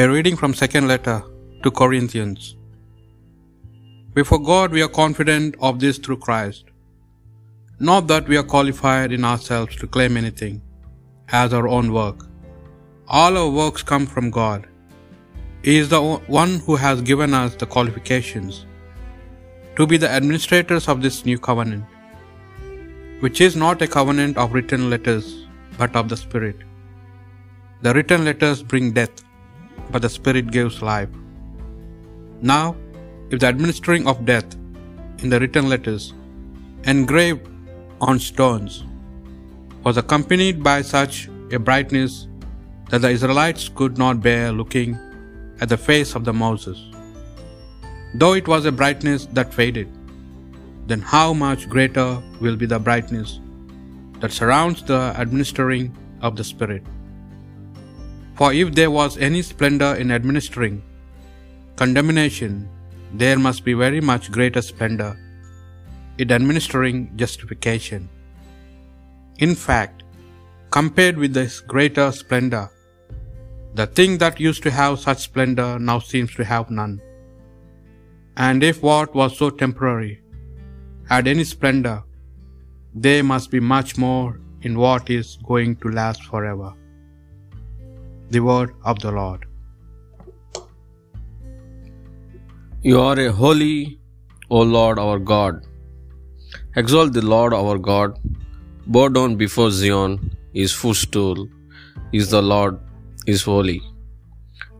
A reading from second letter to Corinthians. Before God we are confident of this through Christ. Not that we are qualified in ourselves to claim anything as our own work. All our works come from God. He is the one who has given us the qualifications to be the administrators of this new covenant, which is not a covenant of written letters, but of the Spirit. The written letters bring death, but the Spirit gives life. Now, if the administering of death in the written letters, engraved on stones, was accompanied by such a brightness that the Israelites could not bear looking at the face of the Moses, though it was a brightness that faded, then how much greater will be the brightness that surrounds the administering of the Spirit? For if there was any splendor in administering condemnation, there must be very much greater splendor in administering justification. In fact, compared with this greater splendor, the thing that used to have such splendor now seems to have none. And if what was so temporary had any splendor, there must be much more in what is going to last forever. The word of the Lord. You are a holy, O Lord our God. Exalt the Lord our God. Bow down before Zion, his footstool is the Lord, is holy.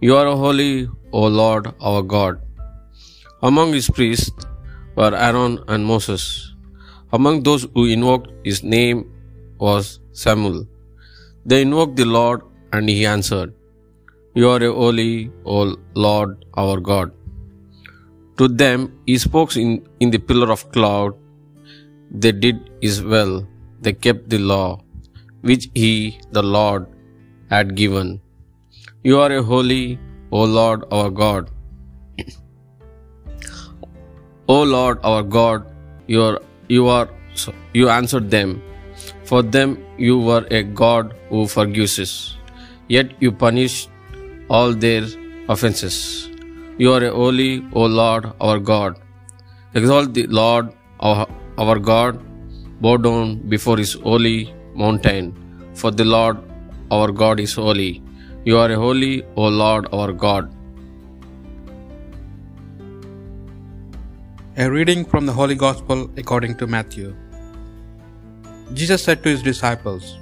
You are holy, O Lord our God. Among his priests were Aaron and Moses. Among those who invoked his name was Samuel. They invoked the Lord, and he answered, You are holy, O Lord our God. To them he spoke in, in the pillar of cloud. They did his will, they kept the law, which he, the Lord, had given. You are a holy, O Lord our God. O Lord our God, you are, you are you answered them. For them you were a God who forgives, yet you punished all their offenses. You are holy, O Lord our God. Exalt the Lord our, our God, bow down before his holy mountain, for the Lord our God is holy. You are holy, O Lord our God. A reading from the Holy Gospel according to Matthew. Jesus said to his disciples,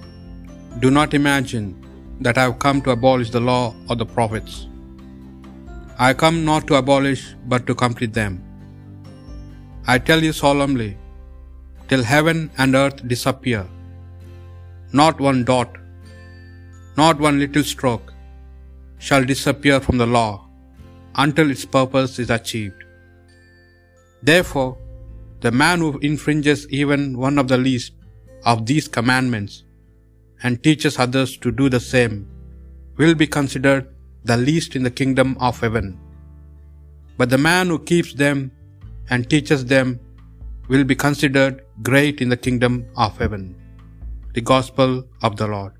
Do not imagine that I have come to abolish the law or the prophets. I come not to abolish, but to complete them. I tell you solemnly, till heaven and earth disappear, not one dot, not one little stroke shall disappear from the law until its purpose is achieved. Therefore, the man who infringes even one of the least of these commandments and teaches others to do the same will be considered the least in the kingdom of heaven. But the man who keeps them and teaches them will be considered great in the kingdom of heaven. The Gospel of the Lord.